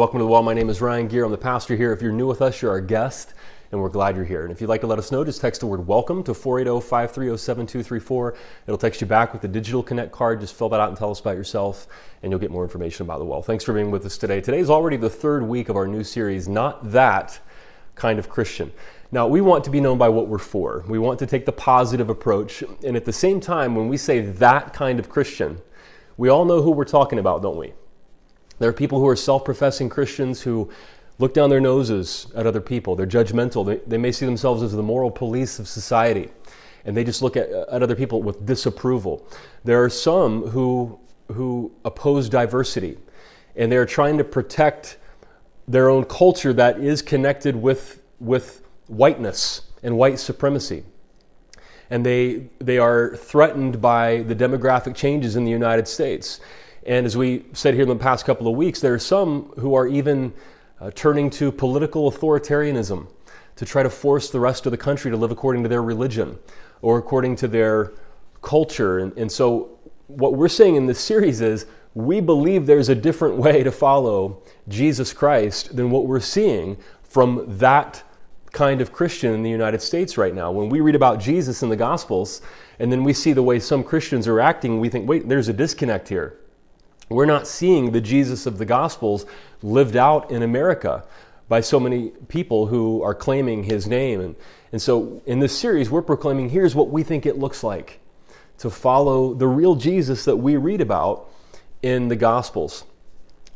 Welcome to the Well. My name is Ryan Gear. I'm the pastor here. If you're new with us, you're our guest, and we're glad you're here. And if you'd like to let us know, just text the word welcome to 480 530 7234. It'll text you back with the digital connect card. Just fill that out and tell us about yourself, and you'll get more information about the Well. Thanks for being with us today. Today is already the third week of our new series, Not That Kind of Christian. Now, we want to be known by what we're for. We want to take the positive approach. And at the same time, when we say that kind of Christian, we all know who we're talking about, don't we? There are people who are self professing Christians who look down their noses at other people. They're judgmental. They, they may see themselves as the moral police of society, and they just look at, at other people with disapproval. There are some who, who oppose diversity, and they're trying to protect their own culture that is connected with, with whiteness and white supremacy. And they, they are threatened by the demographic changes in the United States. And as we said here in the past couple of weeks, there are some who are even uh, turning to political authoritarianism to try to force the rest of the country to live according to their religion or according to their culture. And, and so, what we're saying in this series is we believe there's a different way to follow Jesus Christ than what we're seeing from that kind of Christian in the United States right now. When we read about Jesus in the Gospels and then we see the way some Christians are acting, we think, wait, there's a disconnect here. We're not seeing the Jesus of the Gospels lived out in America by so many people who are claiming his name. And, and so in this series, we're proclaiming here's what we think it looks like to follow the real Jesus that we read about in the Gospels.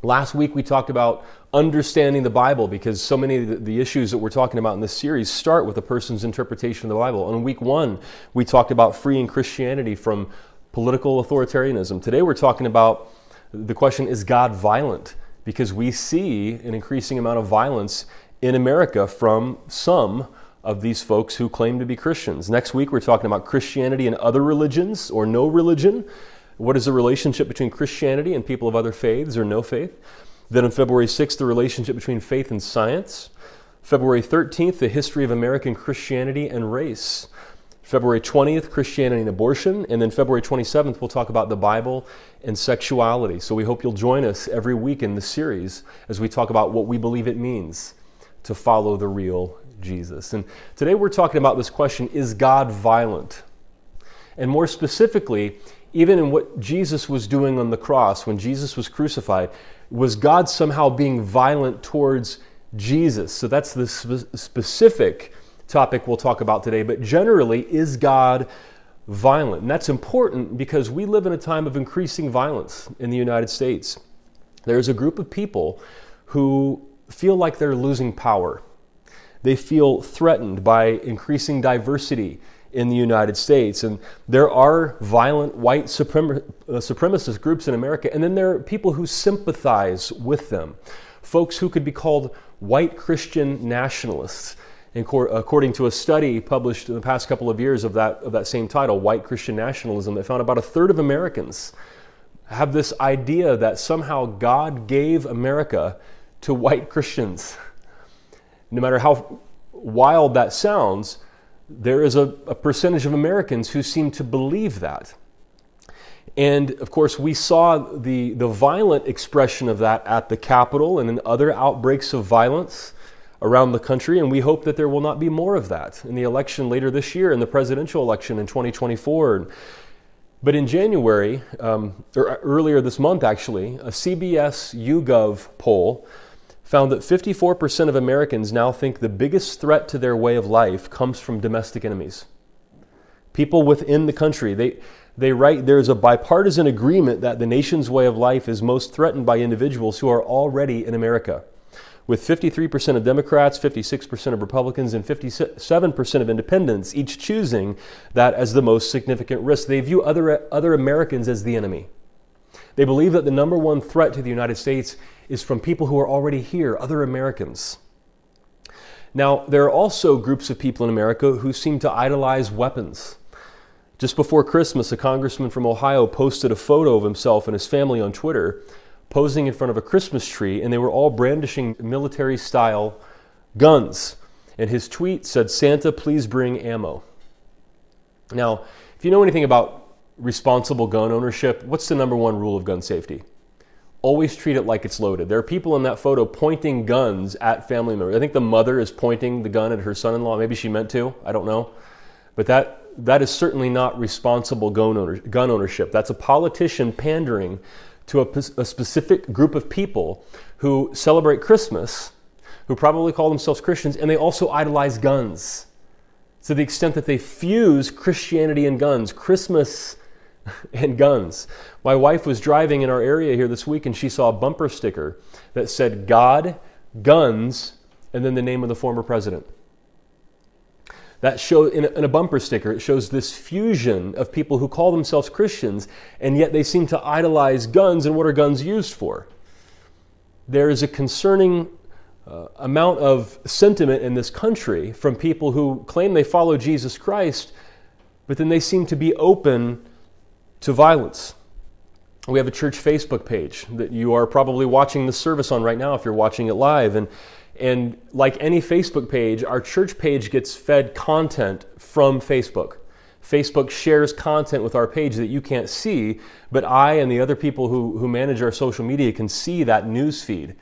Last week, we talked about understanding the Bible because so many of the issues that we're talking about in this series start with a person's interpretation of the Bible. On week one, we talked about freeing Christianity from political authoritarianism. Today, we're talking about the question is God violent? Because we see an increasing amount of violence in America from some of these folks who claim to be Christians. Next week, we're talking about Christianity and other religions or no religion. What is the relationship between Christianity and people of other faiths or no faith? Then on February 6th, the relationship between faith and science. February 13th, the history of American Christianity and race. February 20th, Christianity and abortion. And then February 27th, we'll talk about the Bible and sexuality. So we hope you'll join us every week in the series as we talk about what we believe it means to follow the real Jesus. And today we're talking about this question is God violent? And more specifically, even in what Jesus was doing on the cross, when Jesus was crucified, was God somehow being violent towards Jesus? So that's the spe- specific topic we'll talk about today, but generally, is God violent? And that's important because we live in a time of increasing violence in the United States. There's a group of people who feel like they're losing power. They feel threatened by increasing diversity in the United States. And there are violent white uh, supremacist groups in America, and then there are people who sympathize with them. Folks who could be called white Christian nationalists according to a study published in the past couple of years of that, of that same title, White Christian Nationalism, that found about a third of Americans have this idea that somehow God gave America to white Christians. No matter how wild that sounds, there is a, a percentage of Americans who seem to believe that. And of course, we saw the, the violent expression of that at the Capitol and in other outbreaks of violence around the country, and we hope that there will not be more of that in the election later this year, in the presidential election in 2024. But in January, um, or earlier this month actually, a CBS YouGov poll found that 54% of Americans now think the biggest threat to their way of life comes from domestic enemies. People within the country, they, they write there's a bipartisan agreement that the nation's way of life is most threatened by individuals who are already in America with 53% of Democrats, 56% of Republicans, and 57% of independents each choosing that as the most significant risk. They view other, other Americans as the enemy. They believe that the number one threat to the United States is from people who are already here, other Americans. Now, there are also groups of people in America who seem to idolize weapons. Just before Christmas, a congressman from Ohio posted a photo of himself and his family on Twitter posing in front of a Christmas tree, and they were all brandishing military style guns. And his tweet said, Santa, please bring ammo. Now, if you know anything about responsible gun ownership, what's the number one rule of gun safety? always treat it like it's loaded. There are people in that photo pointing guns at family members. I think the mother is pointing the gun at her son in law. Maybe she meant to, I don't know. But that, that is certainly not responsible gun, owner, gun ownership. That's a politician pandering to a, a specific group of people who celebrate Christmas, who probably call themselves Christians, and they also idolize guns to the extent that they fuse Christianity and guns, Christmas and guns. My wife was driving in our area here this week and she saw a bumper sticker that said God, guns, and then the name of the former president. That show in a, in a bumper sticker, it shows this fusion of people who call themselves Christians and yet they seem to idolize guns and what are guns used for? There is a concerning uh, amount of sentiment in this country from people who claim they follow Jesus Christ, but then they seem to be open to violence. We have a church Facebook page that you are probably watching the service on right now if you're watching it live. And, and like any Facebook page, our church page gets fed content from Facebook. Facebook shares content with our page that you can't see, but I and the other people who, who manage our social media can see that news feed.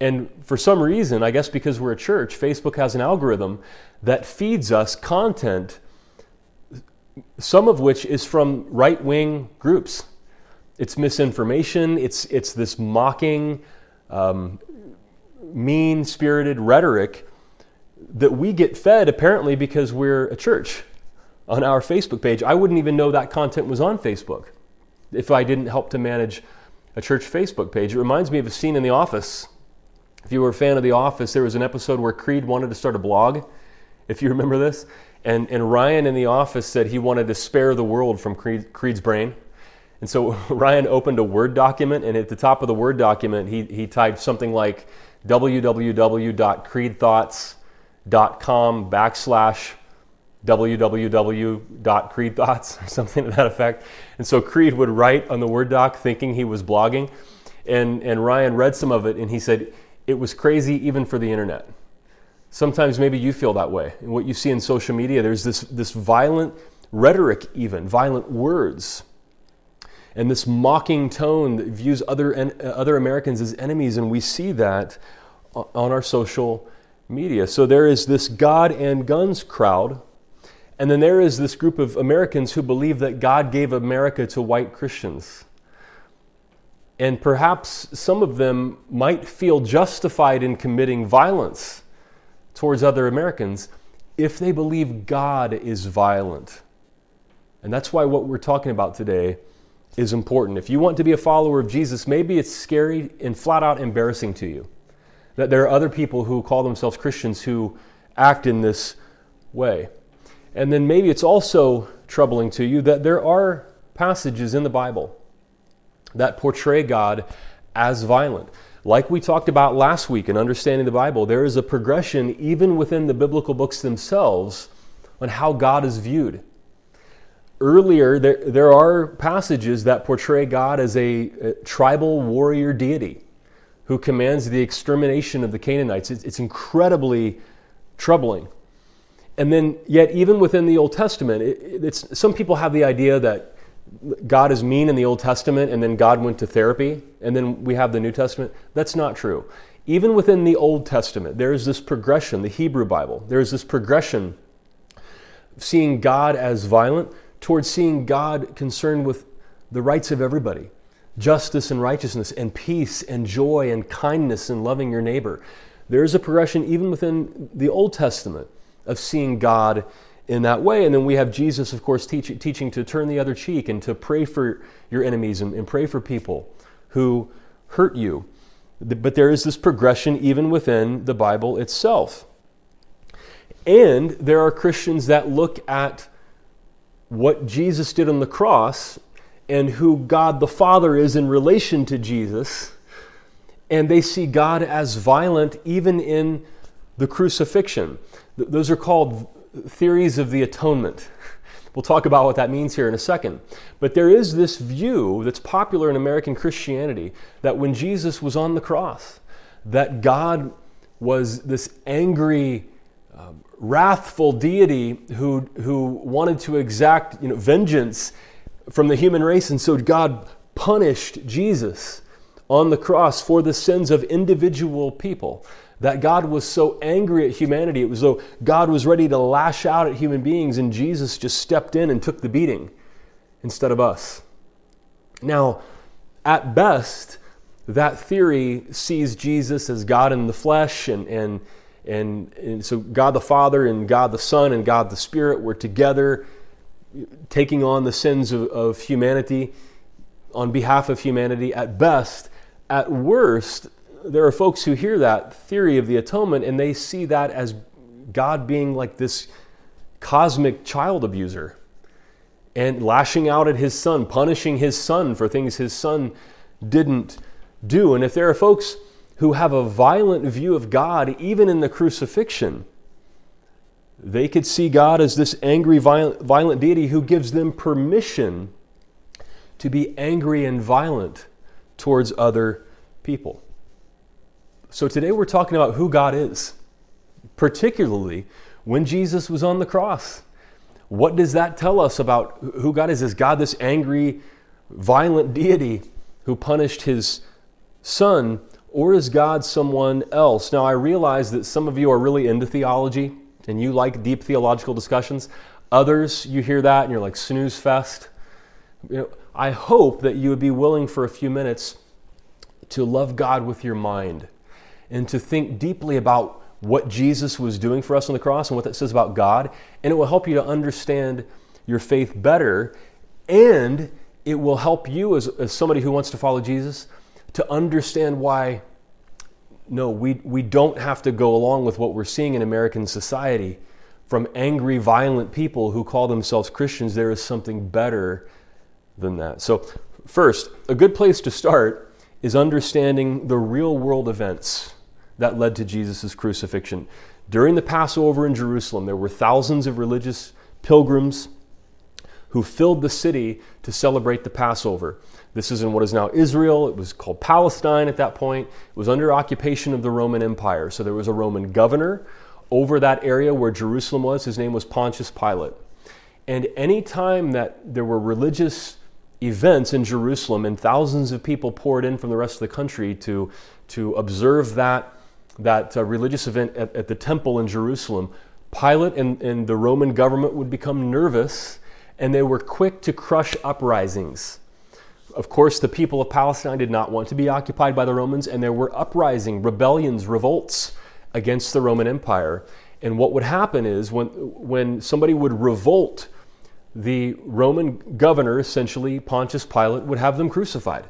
And for some reason, I guess because we're a church, Facebook has an algorithm that feeds us content, some of which is from right wing groups. It's misinformation, it's, it's this mocking, um, mean spirited rhetoric that we get fed apparently because we're a church on our Facebook page. I wouldn't even know that content was on Facebook if I didn't help to manage a church Facebook page. It reminds me of a scene in The Office if you were a fan of The Office, there was an episode where Creed wanted to start a blog, if you remember this. And, and Ryan in The Office said he wanted to spare the world from Creed, Creed's brain. And so Ryan opened a Word document, and at the top of the Word document, he, he typed something like www.creedthoughts.com backslash www.creedthoughts or something to that effect. And so Creed would write on the Word doc thinking he was blogging. And, and Ryan read some of it, and he said, it was crazy even for the internet. Sometimes maybe you feel that way. And what you see in social media, there's this, this violent rhetoric, even, violent words, and this mocking tone that views other, uh, other Americans as enemies, and we see that on our social media. So there is this God and guns crowd, and then there is this group of Americans who believe that God gave America to white Christians. And perhaps some of them might feel justified in committing violence towards other Americans if they believe God is violent. And that's why what we're talking about today is important. If you want to be a follower of Jesus, maybe it's scary and flat out embarrassing to you that there are other people who call themselves Christians who act in this way. And then maybe it's also troubling to you that there are passages in the Bible that portray God as violent. Like we talked about last week in understanding the Bible, there is a progression even within the biblical books themselves on how God is viewed. Earlier, there, there are passages that portray God as a, a tribal warrior deity who commands the extermination of the Canaanites. It's, it's incredibly troubling. And then, yet, even within the Old Testament, it, some people have the idea that God is mean in the Old Testament and then God went to therapy and then we have the New Testament. That's not true. Even within the Old Testament, there is this progression, the Hebrew Bible, there is this progression seeing God as violent towards seeing God concerned with the rights of everybody justice and righteousness and peace and joy and kindness and loving your neighbor. There is a progression even within the Old Testament of seeing God in that way. And then we have Jesus, of course, teach, teaching to turn the other cheek and to pray for your enemies and, and pray for people who hurt you. But there is this progression even within the Bible itself. And there are Christians that look at what Jesus did on the cross and who God the Father is in relation to Jesus, and they see God as violent even in the crucifixion. Those are called theories of the atonement. We'll talk about what that means here in a second. But there is this view that's popular in American Christianity that when Jesus was on the cross, that God was this angry, um, wrathful deity who, who wanted to exact you know, vengeance from the human race. And so God punished Jesus on the cross for the sins of individual people. That God was so angry at humanity, it was though God was ready to lash out at human beings, and Jesus just stepped in and took the beating instead of us. Now, at best, that theory sees Jesus as God in the flesh, and, and, and, and so God the Father and God the Son and God the Spirit were together taking on the sins of, of humanity on behalf of humanity. At best, at worst, there are folks who hear that theory of the atonement and they see that as God being like this cosmic child abuser and lashing out at his son, punishing his son for things his son didn't do. And if there are folks who have a violent view of God, even in the crucifixion, they could see God as this angry, violent, violent deity who gives them permission to be angry and violent towards other people. So today we're talking about who God is, particularly when Jesus was on the cross. What does that tell us about who God is? Is God this angry, violent deity who punished his son, or is God someone else? Now, I realize that some of you are really into theology and you like deep theological discussions. Others, you hear that and you're like, snooze fest. You know, I hope that you would be willing for a few minutes to love God with your mind and to think deeply about what Jesus was doing for us on the cross and what that says about God. And it will help you to understand your faith better. And it will help you, as, as somebody who wants to follow Jesus, to understand why, no, we, we don't have to go along with what we're seeing in American society from angry, violent people who call themselves Christians. There is something better than that. So, first, a good place to start is understanding the real world events that led to Jesus' crucifixion. During the Passover in Jerusalem, there were thousands of religious pilgrims who filled the city to celebrate the Passover. This is in what is now Israel. It was called Palestine at that point. It was under occupation of the Roman Empire. So there was a Roman governor over that area where Jerusalem was. His name was Pontius Pilate. And any time that there were religious events in Jerusalem and thousands of people poured in from the rest of the country to, to observe that that uh, religious event at, at, the temple in Jerusalem, Pilate and, and the Roman government would become nervous and they were quick to crush uprisings. Of course, the people of Palestine did not want to be occupied by the Romans, and there were uprisings, rebellions, revolts against the Roman Empire. And what would happen is when, when somebody would revolt, the Roman governor, essentially Pontius Pilate, would have them crucified.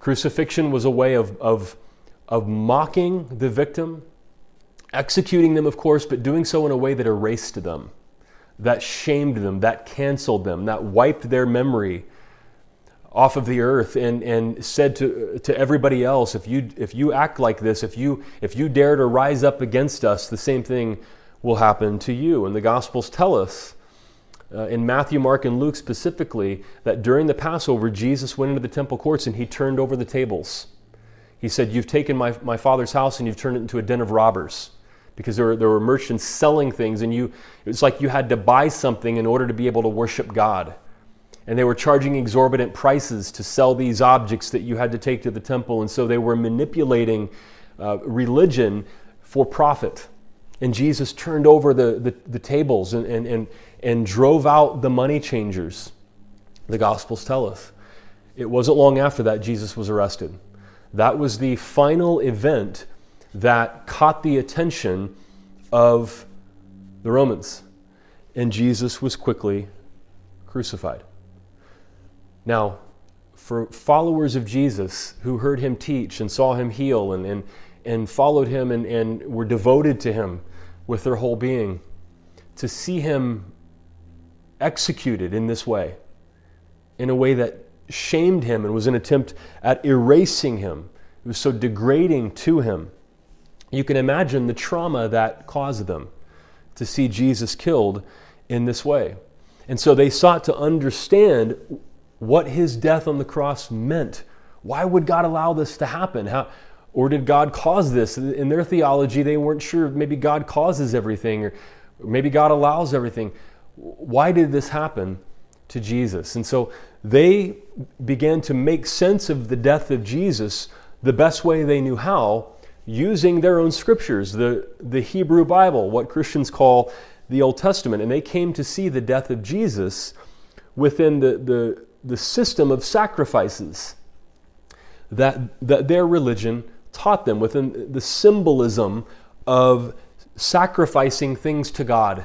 Crucifixion was a way of, of of mocking the victim, executing them, of course, but doing so in a way that erased them, that shamed them, that canceled them, that wiped their memory off of the earth and, and said to, to everybody else, if you, if you act like this, if you, if you dare to rise up against us, the same thing will happen to you. And the Gospels tell us uh, in Matthew, Mark, and Luke specifically that during the Passover, Jesus went into the temple courts and he turned over the tables. He said, You've taken my, my father's house and you've turned it into a den of robbers. Because there were, there were merchants selling things, and you, it was like you had to buy something in order to be able to worship God. And they were charging exorbitant prices to sell these objects that you had to take to the temple. And so they were manipulating uh, religion for profit. And Jesus turned over the, the, the tables and, and, and, and drove out the money changers. The Gospels tell us. It wasn't long after that Jesus was arrested. That was the final event that caught the attention of the Romans. And Jesus was quickly crucified. Now, for followers of Jesus who heard him teach and saw him heal and, and, and followed him and, and were devoted to him with their whole being, to see him executed in this way, in a way that shamed him and was an attempt at erasing him. It was so degrading to him. You can imagine the trauma that caused them to see Jesus killed in this way. And so they sought to understand what his death on the cross meant. Why would God allow this to happen? How, or did God cause this? In their theology, they weren't sure. Maybe God causes everything, or maybe God allows everything. Why did this happen to Jesus? And so they began to make sense of the death of Jesus the best way they knew how, using their own scriptures, the, the Hebrew Bible, what Christians call the Old Testament. And they came to see the death of Jesus within the, the, the system of sacrifices that, that their religion taught them, within the symbolism of sacrificing things to God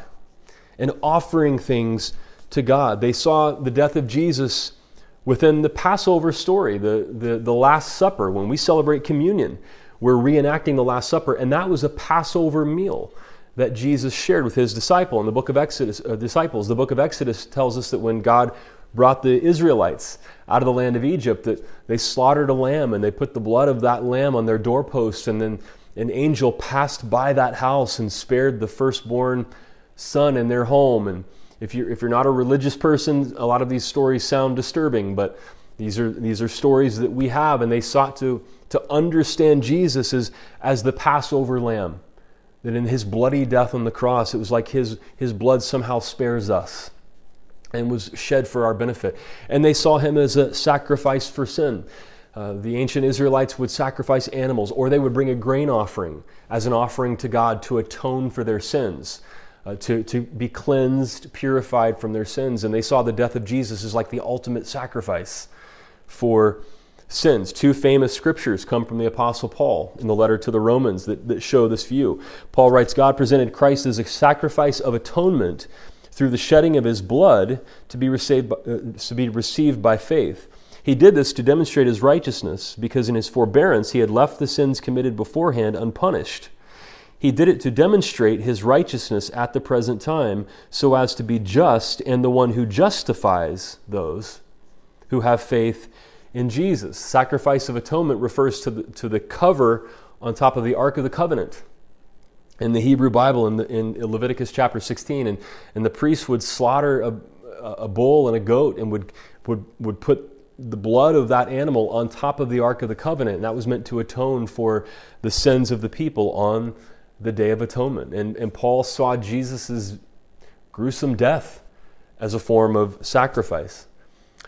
and offering things to God. They saw the death of Jesus within the Passover story, the, the, the Last Supper. When we celebrate communion, we're reenacting the Last Supper, and that was a Passover meal that Jesus shared with his disciple in the book of Exodus, uh, disciples. The book of Exodus tells us that when God brought the Israelites out of the land of Egypt, that they slaughtered a lamb and they put the blood of that lamb on their doorposts, and then an angel passed by that house and spared the firstborn son in their home. And if you're, if you're not a religious person, a lot of these stories sound disturbing, but these are, these are stories that we have, and they sought to, to understand Jesus as, as the Passover lamb. That in his bloody death on the cross, it was like his, his blood somehow spares us and was shed for our benefit. And they saw him as a sacrifice for sin. Uh, the ancient Israelites would sacrifice animals, or they would bring a grain offering as an offering to God to atone for their sins uh, to, to be cleansed, purified from their sins. And they saw the death of Jesus as like the ultimate sacrifice for sins. Two famous scriptures come from the Apostle Paul in the letter to the Romans that, that show this view. Paul writes God presented Christ as a sacrifice of atonement through the shedding of his blood to be received, uh, to be received by faith. He did this to demonstrate his righteousness, because in his forbearance he had left the sins committed beforehand unpunished. He did it to demonstrate his righteousness at the present time, so as to be just and the one who justifies those who have faith in Jesus. Sacrifice of atonement refers to the, to the cover on top of the Ark of the Covenant in the Hebrew Bible in, the, in Leviticus chapter 16. And, and the priest would slaughter a, a bull and a goat and would, would, would put the blood of that animal on top of the Ark of the Covenant. And that was meant to atone for the sins of the people on the Day of Atonement. And, and Paul saw Jesus' gruesome death as a form of sacrifice.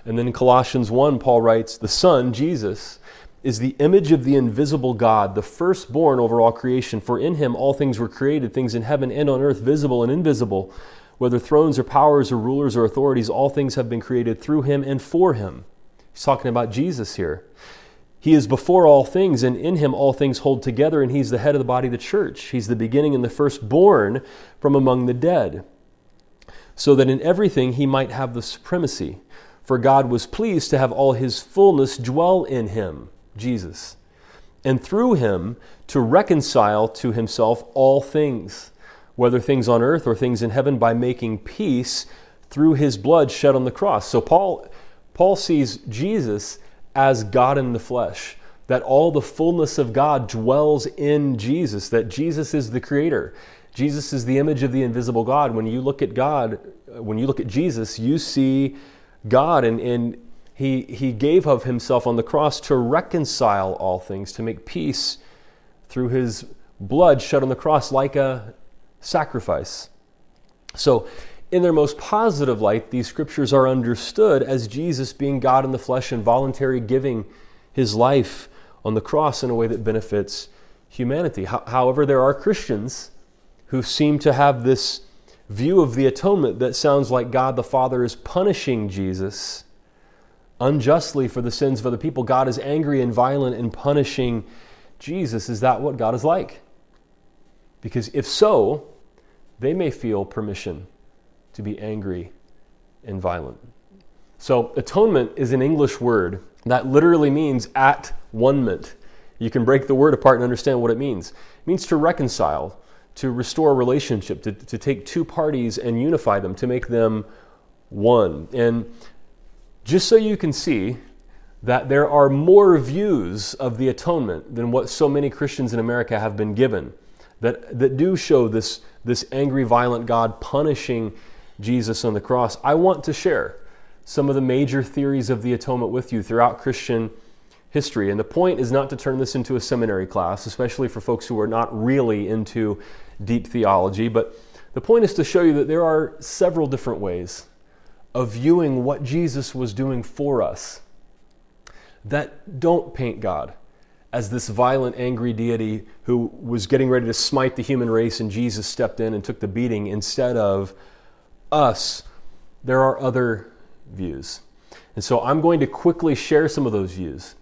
And then in Colossians 1, Paul writes, The Son, Jesus, is the image of the invisible God, the firstborn over all creation. For in him all things were created, things in heaven and on earth, visible and invisible. Whether thrones or powers or rulers or authorities, all things have been created through him and for him. He's talking about Jesus here. He is before all things, and in him all things hold together, and he's the head of the body of the church. He's the beginning and the firstborn from among the dead, so that in everything he might have the supremacy. For God was pleased to have all his fullness dwell in him, Jesus, and through him to reconcile to himself all things, whether things on earth or things in heaven, by making peace through his blood shed on the cross. So Paul, Paul sees Jesus as God in the flesh, that all the fullness of God dwells in Jesus, that Jesus is the creator. Jesus is the image of the invisible God. When you look at God, when you look at Jesus, you see God, and, and he, he gave of himself on the cross to reconcile all things, to make peace through his blood shed on the cross like a sacrifice. So in their most positive light, these scriptures are understood as Jesus being God in the flesh and voluntary giving his life on the cross in a way that benefits humanity. However, there are Christians who seem to have this view of the atonement that sounds like God the Father is punishing Jesus unjustly for the sins of other people. God is angry and violent and punishing Jesus. Is that what God is like? Because if so, they may feel permission to be angry and violent. So, atonement is an English word that literally means at one-ment. You can break the word apart and understand what it means. It means to reconcile, to restore a relationship, to, to take two parties and unify them, to make them one. And just so you can see that there are more views of the atonement than what so many Christians in America have been given that, that do show this, this angry, violent God punishing Jesus on the cross, I want to share some of the major theories of the atonement with you throughout Christian history. And the point is not to turn this into a seminary class, especially for folks who are not really into deep theology, but the point is to show you that there are several different ways of viewing what Jesus was doing for us that don't paint God as this violent, angry deity who was getting ready to smite the human race, and Jesus stepped in and took the beating instead of us. There are other views. And so I'm going to quickly share some of those views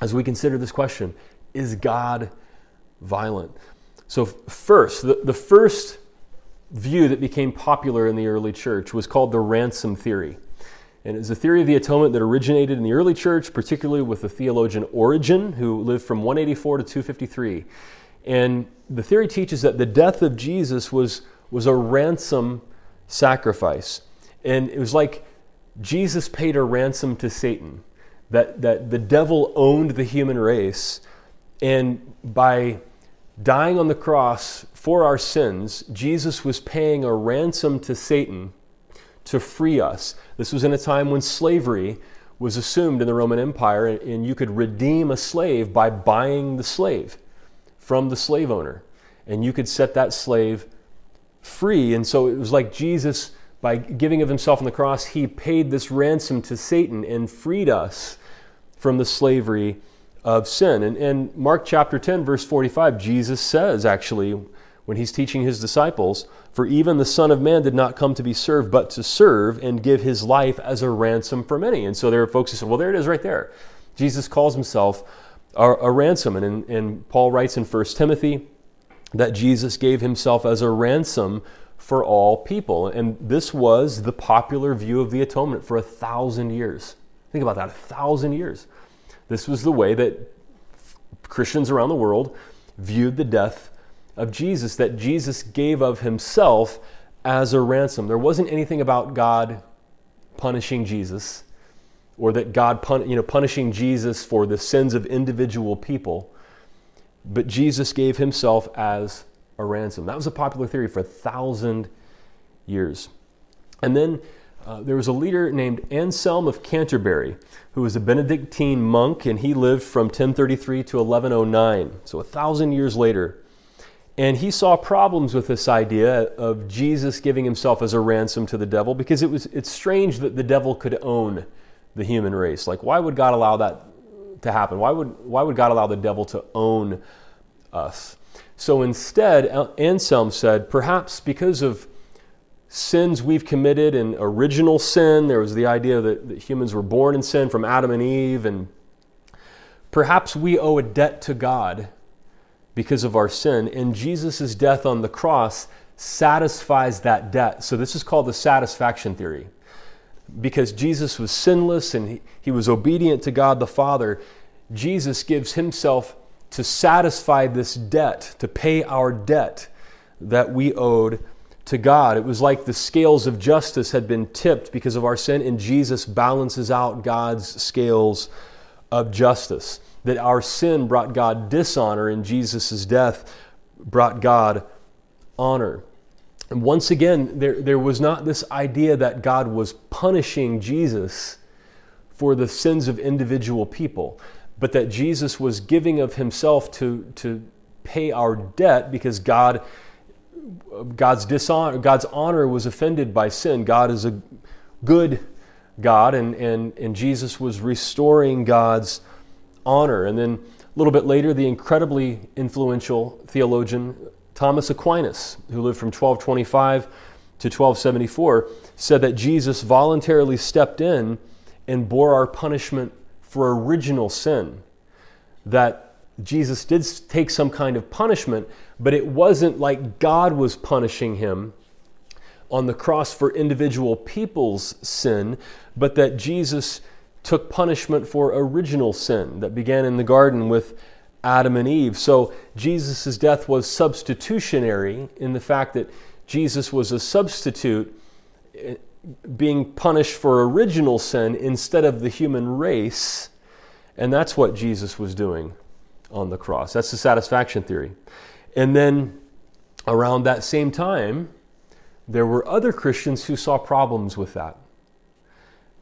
as we consider this question Is God violent? So, first, the, the first view that became popular in the early church was called the ransom theory. And it's a theory of the atonement that originated in the early church, particularly with the theologian Origen, who lived from 184 to 253. And the theory teaches that the death of Jesus was, was a ransom sacrifice. And it was like Jesus paid a ransom to Satan, that, that the devil owned the human race. And by dying on the cross for our sins, Jesus was paying a ransom to Satan to free us. This was in a time when slavery was assumed in the Roman Empire, and you could redeem a slave by buying the slave from the slave owner. And you could set that slave free. And so it was like Jesus, by giving of himself on the cross, he paid this ransom to Satan and freed us from the slavery of sin. And in Mark chapter 10, verse 45, Jesus says, actually, when he's teaching his disciples, For even the Son of Man did not come to be served, but to serve and give his life as a ransom for many. And so there are folks who say, Well, there it is right there. Jesus calls himself a, a ransom. And, and Paul writes in 1 Timothy that Jesus gave himself as a ransom for all people. And this was the popular view of the atonement for a thousand years. Think about that, a thousand years. This was the way that Christians around the world viewed the death of Jesus, that Jesus gave of himself as a ransom. There wasn't anything about God punishing Jesus or that God pun- you know, punishing Jesus for the sins of individual people, but Jesus gave himself as a ransom. That was a popular theory for a thousand years. And then uh, there was a leader named Anselm of Canterbury who was a Benedictine monk, and he lived from 1033 to 1109, so a thousand years later. And he saw problems with this idea of Jesus giving himself as a ransom to the devil because it was it's strange that the devil could own the human race. Like why would God allow that to happen? Why would why would God allow the devil to own us? So instead, Anselm said, perhaps because of sins we've committed and original sin. There was the idea that, that humans were born in sin from Adam and Eve, and perhaps we owe a debt to God because of our sin. And Jesus' death on the cross satisfies that debt. So this is called the satisfaction theory. Because Jesus was sinless and he, he was obedient to God the Father, Jesus gives himself to satisfy this debt, to pay our debt that we owed to God. It was like the scales of justice had been tipped because of our sin, and Jesus balances out God's scales of justice. That our sin brought God dishonor, and Jesus' death brought God honor. And once again, there, there was not this idea that God was punishing Jesus for the sins of individual people, but that Jesus was giving of himself to, to pay our debt because God God's dishonor, God's honor was offended by sin. God is a good God, and, and, and Jesus was restoring God's honor. And then a little bit later, the incredibly influential theologian Thomas Aquinas, who lived from 1225 to 1274, said that Jesus voluntarily stepped in and bore our punishment for original sin. That Jesus did take some kind of punishment, but it wasn't like God was punishing him on the cross for individual people's sin, but that Jesus took punishment for original sin that began in the garden with Adam and Eve. So Jesus' death was substitutionary in the fact that Jesus was a substitute eh, being punished for original sin instead of the human race. And that's what Jesus was doing on the cross. That's the satisfaction theory. And then around that same time, there were other Christians who saw problems with that.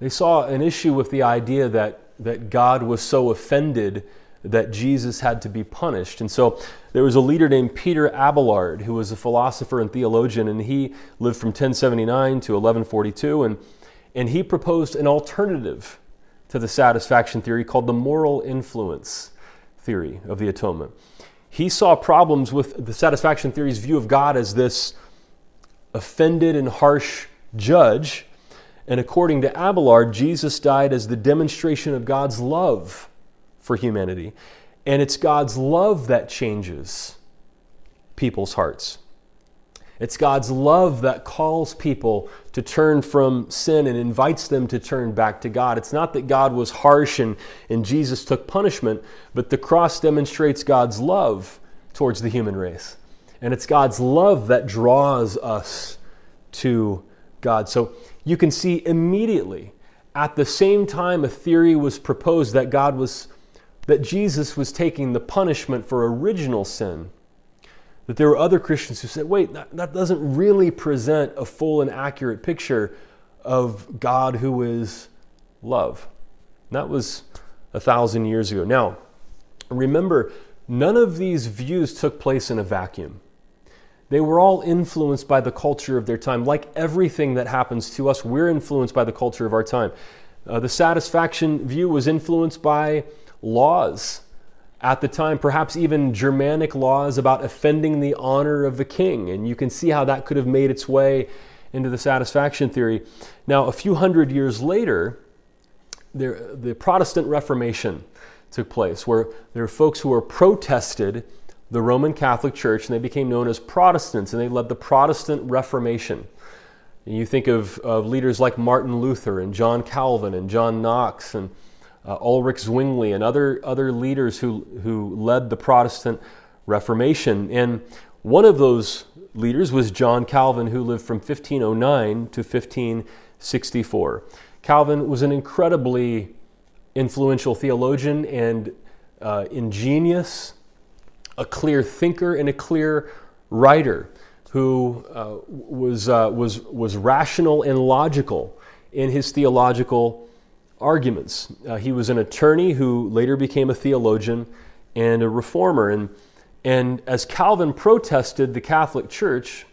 They saw an issue with the idea that, that God was so offended that Jesus had to be punished. And so there was a leader named Peter Abelard who was a philosopher and theologian, and he lived from 1079 to 1142. And, and he proposed an alternative to the satisfaction theory called the moral influence theory of the atonement. He saw problems with the satisfaction theory's view of God as this offended and harsh judge. And according to Abelard, Jesus died as the demonstration of God's love for humanity. And it's God's love that changes people's hearts. It's God's love that calls people to turn from sin and invites them to turn back to God. It's not that God was harsh and, and Jesus took punishment, but the cross demonstrates God's love towards the human race. And it's God's love that draws us to God. So you can see immediately at the same time a theory was proposed that God was that Jesus was taking the punishment for original sin that there were other Christians who said, wait, that, that doesn't really present a full and accurate picture of God who is love. And that was a thousand years ago. Now, remember, none of these views took place in a vacuum. They were all influenced by the culture of their time. Like everything that happens to us, we're influenced by the culture of our time. Uh, the satisfaction view was influenced by laws at the time, perhaps even Germanic laws about offending the honor of the king. And you can see how that could have made its way into the satisfaction theory. Now, a few hundred years later, there, the Protestant Reformation took place, where there were folks who were protested the Roman Catholic Church, and they became known as Protestants, and they led the Protestant Reformation. And you think of, of leaders like Martin Luther and John Calvin and John Knox and uh, Ulrich Zwingli, and other, other leaders who, who led the Protestant Reformation. And one of those leaders was John Calvin, who lived from 1509 to 1564. Calvin was an incredibly influential theologian and uh, ingenious, a clear thinker, and a clear writer who uh, was, uh, was, was rational and logical in his theological arguments. Uh, he was an attorney who later became a theologian and a reformer. And, and as Calvin protested the Catholic Church,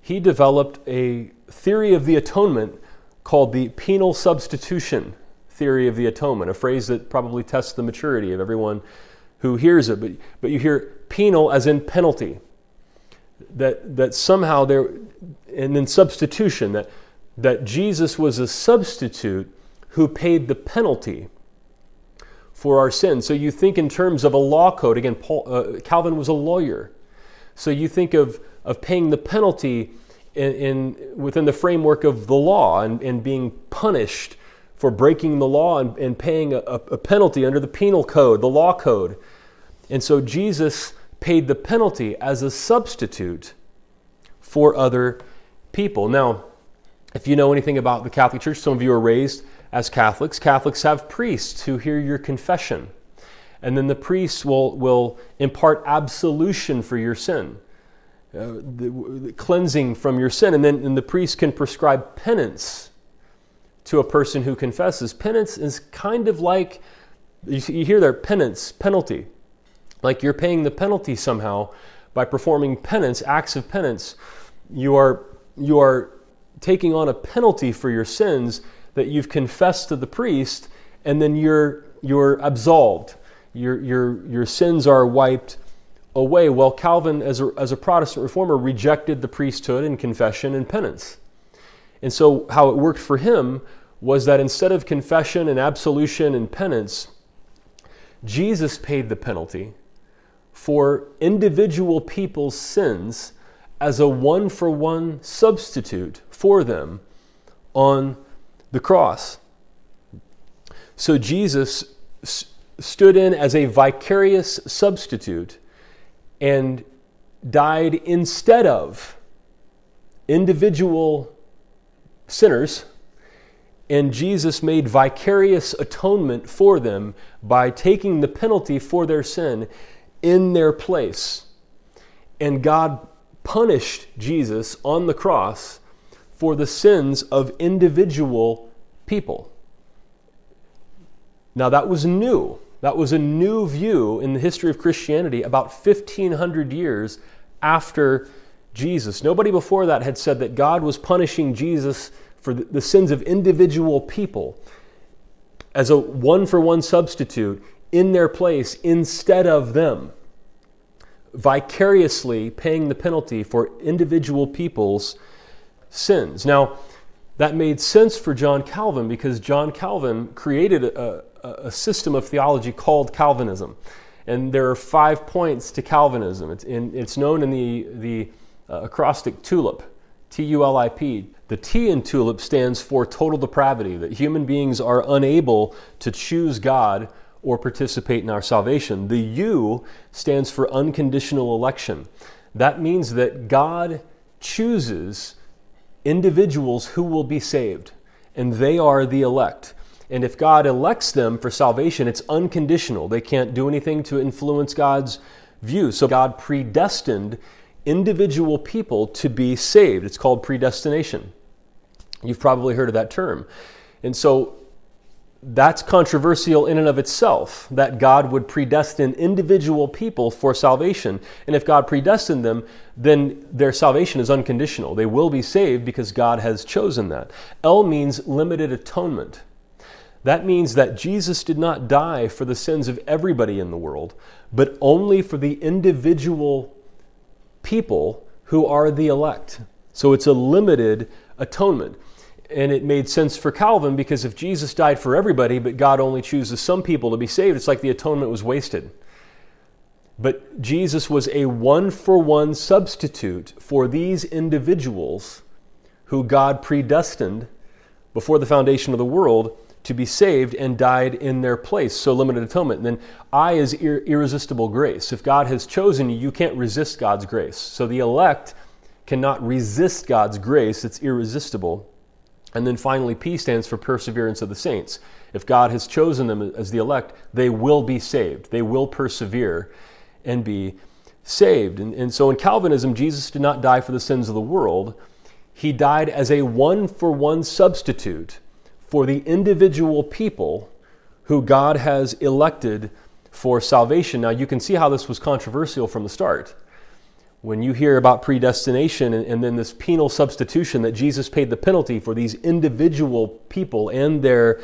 he developed a theory of the atonement called the penal substitution theory of the atonement, a phrase that probably tests the maturity of everyone who hears it. But, but you hear penal as in penalty. That, that somehow there, and then substitution, that, that Jesus was a substitute who paid the penalty for our sins. So you think in terms of a law code. Again, Paul, uh, Calvin was a lawyer. So you think of, of paying the penalty in, in within the framework of the law and, and being punished for breaking the law and, and paying a, a penalty under the penal code, the law code. And so Jesus paid the penalty as a substitute for other people. Now, if you know anything about the Catholic Church, some of you are raised as Catholics, Catholics have priests who hear your confession. And then the priests will, will impart absolution for your sin, uh, the, the cleansing from your sin. And then and the priest can prescribe penance to a person who confesses. Penance is kind of like, you, hear there, penance, penalty. Like you're paying the penalty somehow by performing penance, acts of penance. You are, you are taking on a penalty for your sins that you've confessed to the priest and then you're, you're absolved. Your, your, your sins are wiped away. Well, Calvin, as a, as a Protestant reformer, rejected the priesthood and confession and penance. And so, how it worked for him was that instead of confession and absolution and penance, Jesus paid the penalty for individual people's sins as a one for one substitute for them on the cross. So Jesus stood in as a vicarious substitute and died instead of individual sinners. And Jesus made vicarious atonement for them by taking the penalty for their sin in their place. And God punished Jesus on the cross for the sins of individual people. Now, that was new. That was a new view in the history of Christianity about 1,500 years after Jesus. Nobody before that had said that God was punishing Jesus for the, sins of individual people as a one for one substitute in their place instead of them, vicariously paying the penalty for individual people's sins. Now, that made sense for John Calvin because John Calvin created a, a system of theology called Calvinism. And there are five points to Calvinism. It's, in, it's known in the, the uh, acrostic TULIP, T U L I P. The T in TULIP stands for total depravity, that human beings are unable to choose God or participate in our salvation. The U stands for unconditional election. That means that God chooses individuals who will be saved, and they are the elect. And if God elects them for salvation, it's unconditional. They can't do anything to influence God's view. So God predestined individual people to be saved. It's called predestination. You've probably heard of that term. And so that's controversial in and of itself that God would predestine individual people for salvation. And if God predestined them, then their salvation is unconditional. They will be saved because God has chosen that. L means limited atonement. That means that Jesus did not die for the sins of everybody in the world, but only for the individual people who are the elect. So it's a limited atonement. And it made sense for Calvin because if Jesus died for everybody, but God only chooses some people to be saved, it's like the atonement was wasted. But Jesus was a one for one substitute for these individuals who God predestined before the foundation of the world to be saved and died in their place. So limited atonement. And then I is ir- irresistible grace. If God has chosen you, you can't resist God's grace. So the elect cannot resist God's grace, it's irresistible. And then finally, P stands for perseverance of the saints. If God has chosen them as the elect, they will be saved. They will persevere and be saved. And, and so in Calvinism, Jesus did not die for the sins of the world, he died as a one for one substitute for the individual people who God has elected for salvation. Now, you can see how this was controversial from the start. When you hear about predestination and, and, then this penal substitution that Jesus paid the penalty for these individual people and their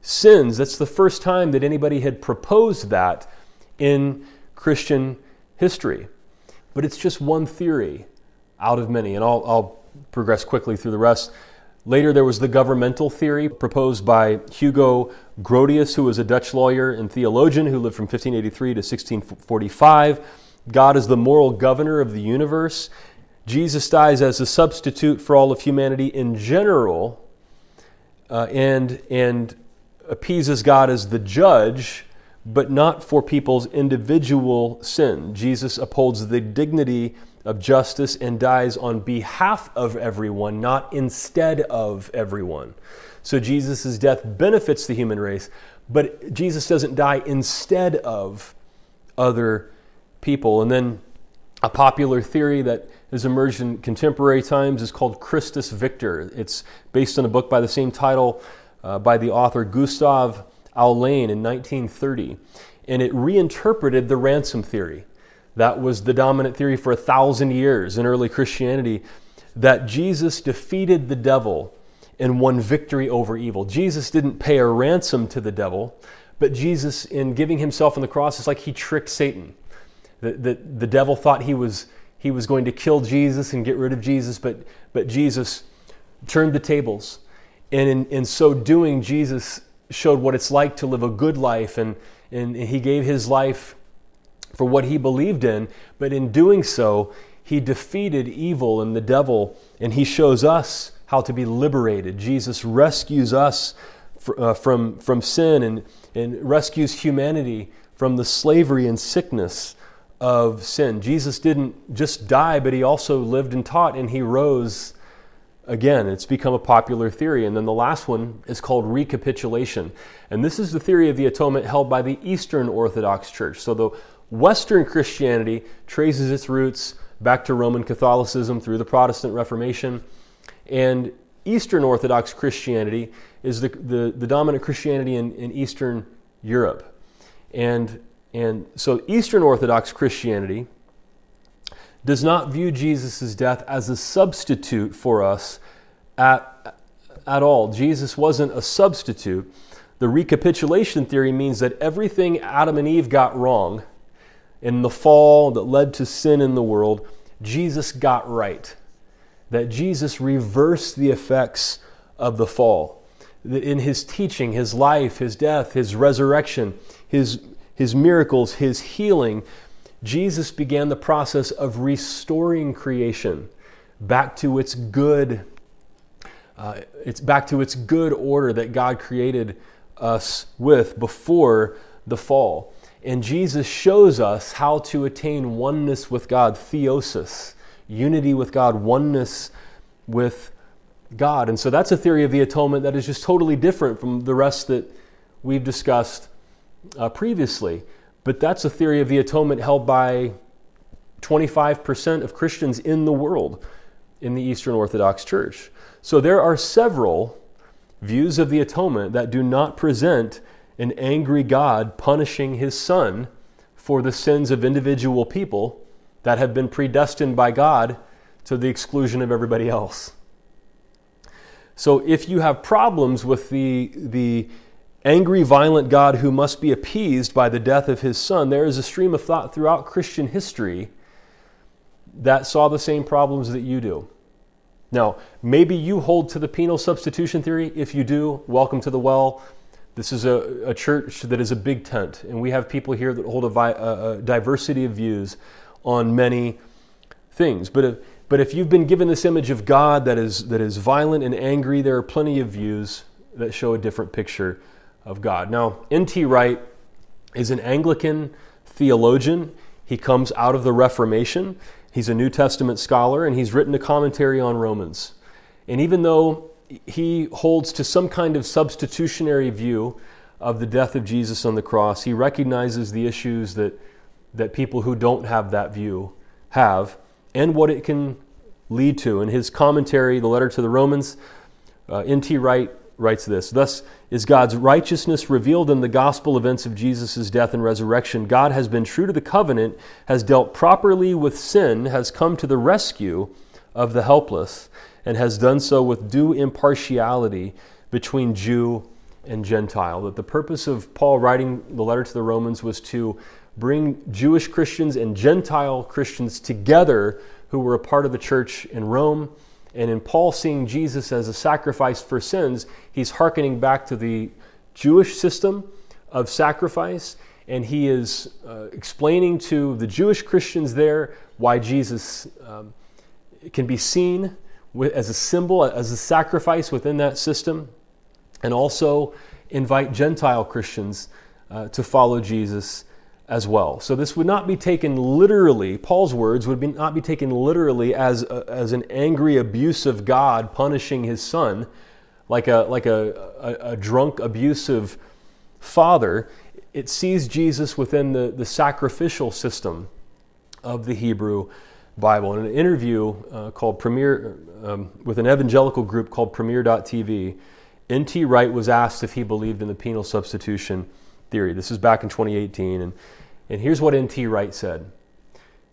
sins, that's the first time that anybody had proposed that in Christian history. But it's just one theory out of many, and I'll, I'll progress quickly through the rest. Later, there was the governmental theory proposed by Hugo Grotius, who was a Dutch lawyer and theologian who lived from 1583 to 1645. God is the moral governor of the universe. Jesus dies as a substitute for all of humanity in general uh, and, and appeases God as the judge, but not for people's individual sin. Jesus upholds the dignity of justice and dies on behalf of everyone, not instead of everyone. So Jesus' death benefits the human race, but Jesus doesn't die instead of other people. And then a popular theory that has emerged in contemporary times is called Christus Victor. It's based on a book by the same title uh, by the author Gustav Aulén in 1930. And it reinterpreted the ransom theory. That was the dominant theory for a thousand years in early Christianity that Jesus defeated the devil and won victory over evil. Jesus didn't pay a ransom to the devil, but Jesus, in giving himself on the cross, it's like he tricked Satan. The, the, the devil thought he was, he was going to kill Jesus and get rid of Jesus, but, but Jesus turned the tables. And in, in so doing, Jesus showed what it's like to live a good life, and, and he gave his life for what he believed in, but in doing so, he defeated evil and the devil, and he shows us how to be liberated. Jesus rescues us uh, from, from sin and, and rescues humanity from the slavery and sickness of sin. Jesus didn't just die, but he also lived and taught, and he rose again. It's become a popular theory. And then the last one is called recapitulation. And this is the theory of the atonement held by the Eastern Orthodox Church. So the Western Christianity traces its roots back to Roman Catholicism through the Protestant Reformation. And Eastern Orthodox Christianity is the, the, the dominant Christianity in, in Eastern Europe. And, and so Eastern Orthodox Christianity does not view Jesus' death as a substitute for us at, at all. Jesus wasn't a substitute. The recapitulation theory means that everything Adam and Eve got wrong in the fall that led to sin in the world, Jesus got right. That Jesus reversed the effects of the fall. That in his teaching, his life, his death, his resurrection, his, his miracles, his healing, Jesus began the process of restoring creation back to its good uh, it's back to its good order that God created us with before the fall. And Jesus shows us how to attain oneness with God, theosis, unity with God, oneness with God. And so that's a theory of the atonement that is just totally different from the rest that we've discussed uh, previously. But that's a theory of the atonement held by 25% of Christians in the world in the Eastern Orthodox Church. So there are several views of the atonement that do not present an angry God punishing his son for the sins of individual people that have been predestined by God to the exclusion of everybody else. So if you have problems with the, the angry, violent God who must be appeased by the death of his son, there is a stream of thought throughout Christian history that saw the same problems that you do. Now, maybe you hold to the penal substitution theory. If you do, welcome to the well. This is a, a church that is a big tent, and we have people here that hold a, a, a diversity of views on many things. But if, but if you've been given this image of God that is, that is violent and angry, there are plenty of views that show a different picture of God. Now, N.T. Wright is an Anglican theologian. He comes out of the Reformation. He's a New Testament scholar and he's written a commentary on Romans. And even though he holds to some kind of substitutionary view of the death of Jesus on the cross, he recognizes the issues that, that people who don't have that view have and what it can lead to. In his commentary, the letter to the Romans, uh, N.T. Wright writes this Thus is God's righteousness revealed in the gospel events of Jesus' death and resurrection. God has been true to the covenant, has dealt properly with sin, has come to the rescue of the helpless, and has done so with due impartiality between Jew and Gentile. That the purpose of Paul writing the letter to the Romans was to bring Jewish Christians and Gentile Christians together who were a part of the church in Rome and in Paul seeing Jesus as a sacrifice for sins, he's hearkening back to the Jewish system of sacrifice, and he is uh, explaining to the Jewish Christians there why Jesus um, can be seen with, as a symbol, as a sacrifice within that system, and also invite Gentile Christians uh, to follow Jesus as well. So this would not be taken literally, Paul's words would be, not be taken literally as, a, as an angry abuse of God punishing his son, like a, like a, a, a drunk, abusive father. It sees Jesus within the, the sacrificial system of the Hebrew Bible. In an interview uh, called Premier, um, with an evangelical group called Premier.tv, N.T. Wright was asked if he believed in the penal substitution theory. This is back in 2018 and and here's what N.T. Wright said.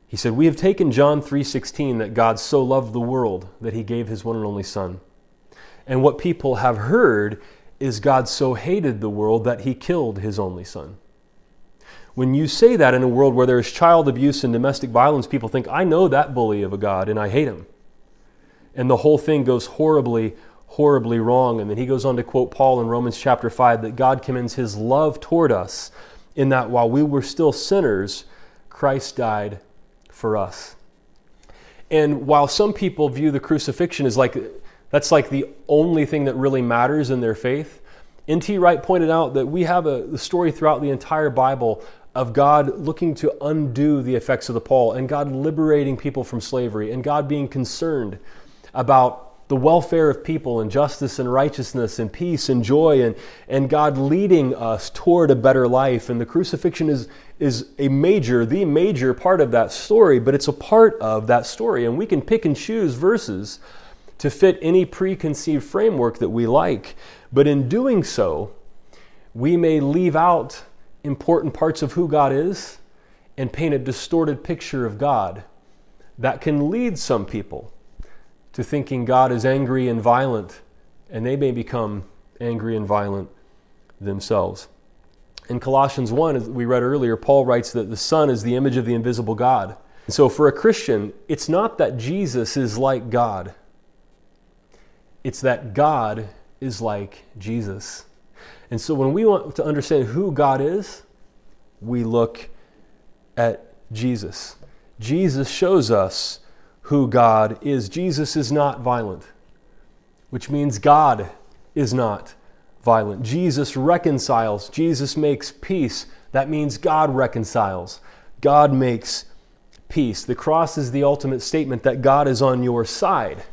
He said, "We have taken John 3:16 that God so loved the world that he gave his one and only son. And what people have heard is God so hated the world that he killed his only son." When you say that in a world where there is child abuse and domestic violence, people think, "I know that bully of a God and I hate him." And the whole thing goes horribly horribly wrong. And then he goes on to quote Paul in Romans chapter 5 that God commends his love toward us in that while we were still sinners, Christ died for us. And while some people view the crucifixion as like that's like the only thing that really matters in their faith, N.T. Wright pointed out that we have a, story throughout the entire Bible of God looking to undo the effects of the fall and God liberating people from slavery and God being concerned about the welfare of people and justice and righteousness and peace and joy and, and God leading us toward a better life. And the crucifixion is, is a major, the major part of that story, but it's a part of that story. And we can pick and choose verses to fit any preconceived framework that we like. But in doing so, we may leave out important parts of who God is and paint a distorted picture of God that can lead some people to thinking God is angry and violent and they may become angry and violent themselves. In Colossians 1, as we read earlier, Paul writes that the Son is the image of the invisible God. And so for a Christian, it's not that Jesus is like God, it's that God is like Jesus. And so when we want to understand who God is, we look at Jesus. Jesus shows us who God is. Jesus is not violent, which means God is not violent. Jesus reconciles, Jesus makes peace. That means God reconciles. God makes peace. The cross is the ultimate statement that God is on your side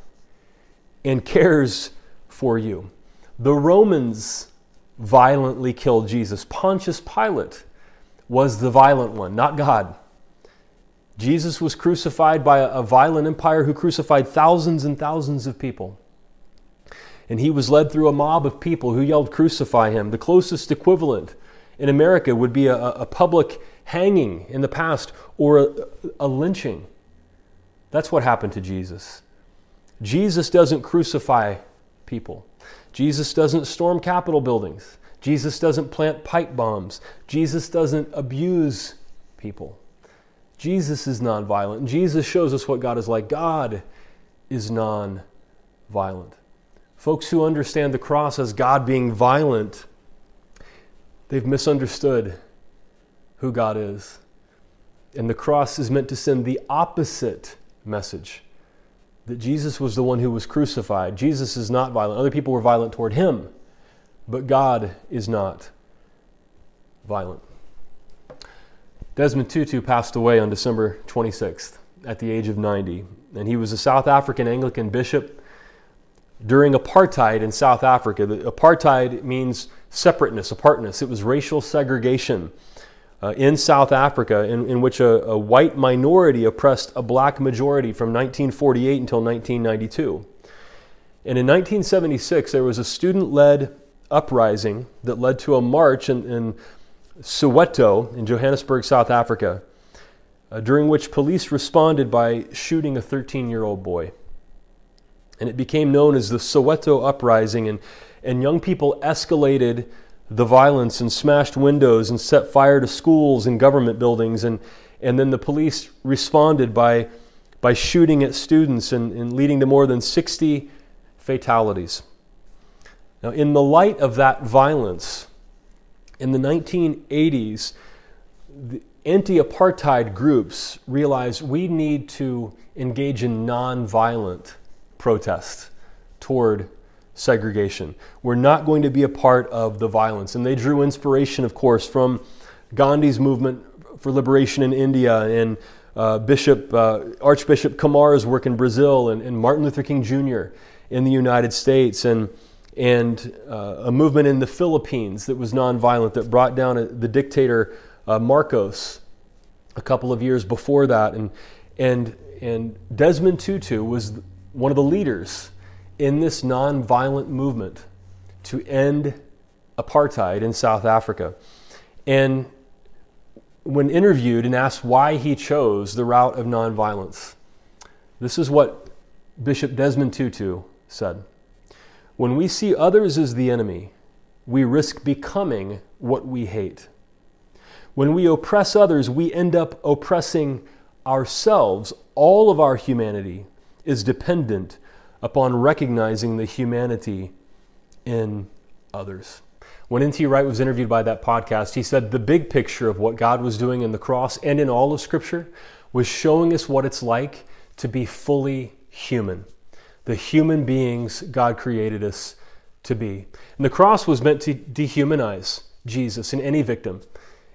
and cares for you. The Romans violently killed Jesus. Pontius Pilate was the violent one, not God. Jesus was crucified by a, violent empire who crucified thousands and thousands of people. And he was led through a mob of people who yelled, Crucify him. The closest equivalent in America would be a, a public hanging in the past or a, a lynching. That's what happened to Jesus. Jesus doesn't crucify people. Jesus doesn't storm Capitol buildings. Jesus doesn't plant pipe bombs. Jesus doesn't abuse people. Jesus is nonviolent. Jesus shows us what God is like. God is nonviolent. Folks who understand the cross as God being violent, they've misunderstood who God is. And the cross is meant to send the opposite message that Jesus was the one who was crucified. Jesus is not violent. Other people were violent toward him, but God is not violent. Desmond Tutu passed away on December 26th at the age of 90, and he was a South African Anglican bishop during apartheid in South Africa. The apartheid means separateness, apartness. It was racial segregation uh, in South Africa, in, in which a, a, white minority oppressed a black majority from 1948 until 1992. And in 1976, there was a student led uprising that led to a march in, in Soweto, in Johannesburg, South Africa, uh, during which police responded by shooting a 13 year old boy. And it became known as the Soweto Uprising, and, and young people escalated the violence and smashed windows and set fire to schools and government buildings. And, and then the police responded by, by shooting at students and, and leading to more than 60 fatalities. Now, in the light of that violence, in the 1980s, the anti apartheid groups realized we need to engage in nonviolent protest toward segregation. We're not going to be a part of the violence. And they drew inspiration, of course, from Gandhi's movement for liberation in India and uh, Bishop uh, Archbishop Camara's work in Brazil and, and, Martin Luther King Jr. in the United States and and uh, a movement in the Philippines that was nonviolent that brought down a, the dictator uh, Marcos a couple of years before that and and and Desmond Tutu was one of the leaders in this nonviolent movement to end apartheid in South Africa. And when interviewed and asked why he chose the route of nonviolence, this is what Bishop Desmond Tutu said. When we see others as the enemy, we risk becoming what we hate. When we oppress others, we end up oppressing ourselves. All of our humanity is dependent upon recognizing the humanity in others. When N.T. Wright was interviewed by that podcast, he said the big picture of what God was doing in the cross and in all of Scripture was showing us what it's like to be fully human, the human beings God created us to be. And the cross was meant to dehumanize Jesus and any victim.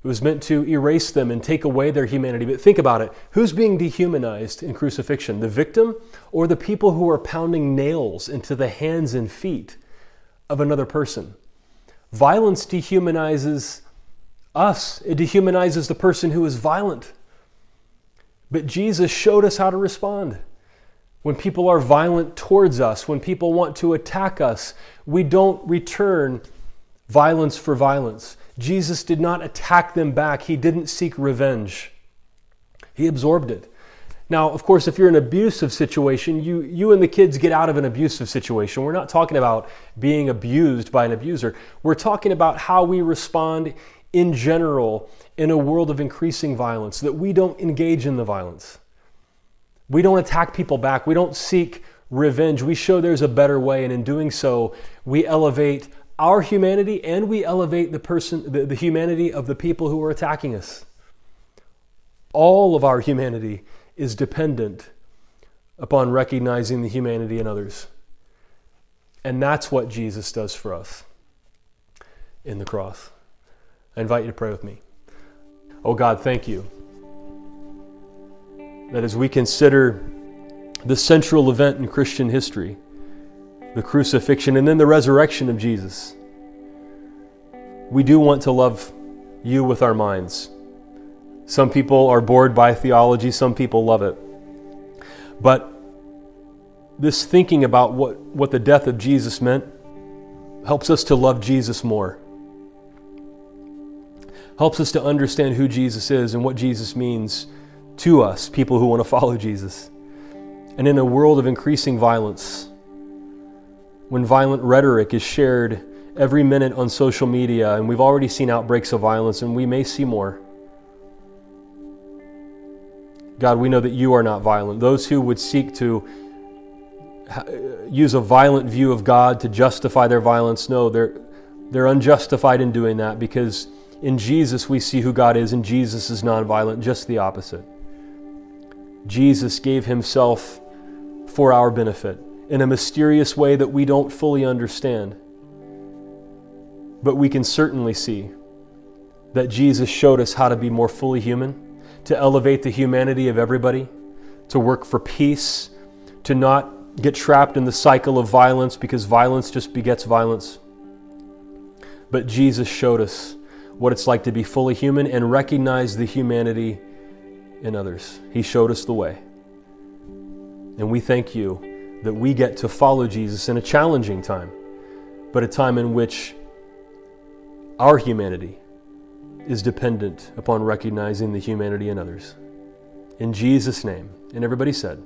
It was meant to erase them and take away their humanity. But think about it who's being dehumanized in crucifixion? The victim or the people who are pounding nails into the hands and feet of another person? Violence dehumanizes us, it dehumanizes the person who is violent. But Jesus showed us how to respond. When people are violent towards us, when people want to attack us, we don't return violence for violence. Jesus did not attack them back, he didn't seek revenge. He absorbed it. Now, of course, if you're in an abusive situation, you, you and the kids get out of an abusive situation. We're not talking about being abused by an abuser. We're talking about how we respond in general in a world of increasing violence, that we don't engage in the violence. We don't attack people back. We don't seek revenge. We show there's a better way, and in doing so, we elevate our humanity and we elevate the person the, the humanity of the people who are attacking us. All of our humanity is dependent upon recognizing the humanity in others. And that's what Jesus does for us in the cross. I invite you to pray with me. Oh God, thank you that as we consider the central event in Christian history, the crucifixion and then the resurrection of Jesus, we do want to love you with our minds. Some people are bored by theology, some people love it. But this thinking about what, what the death of Jesus meant helps us to love Jesus more. Helps us to understand who Jesus is and what Jesus means to us, people who want to follow Jesus. And in a world of increasing violence, when violent rhetoric is shared every minute on social media, and we've already seen outbreaks of violence, and we may see more. God, we know that you are not violent. Those who would seek to uh, use a violent view of God to justify their violence, no, they're, they're unjustified in doing that because in Jesus we see who God is, and Jesus is nonviolent, just the opposite. Jesus gave himself for our benefit in a mysterious way that we don't fully understand. But we can certainly see that Jesus showed us how to be more fully human, to elevate the humanity of everybody, to work for peace, to not get trapped in the cycle of violence because violence just begets violence. But Jesus showed us what it's like to be fully human and recognize the humanity in others. He showed us the way. And we thank you that we get to follow Jesus in a challenging time, but a time in which our humanity is dependent upon recognizing the humanity in others. In Jesus' name. And everybody said,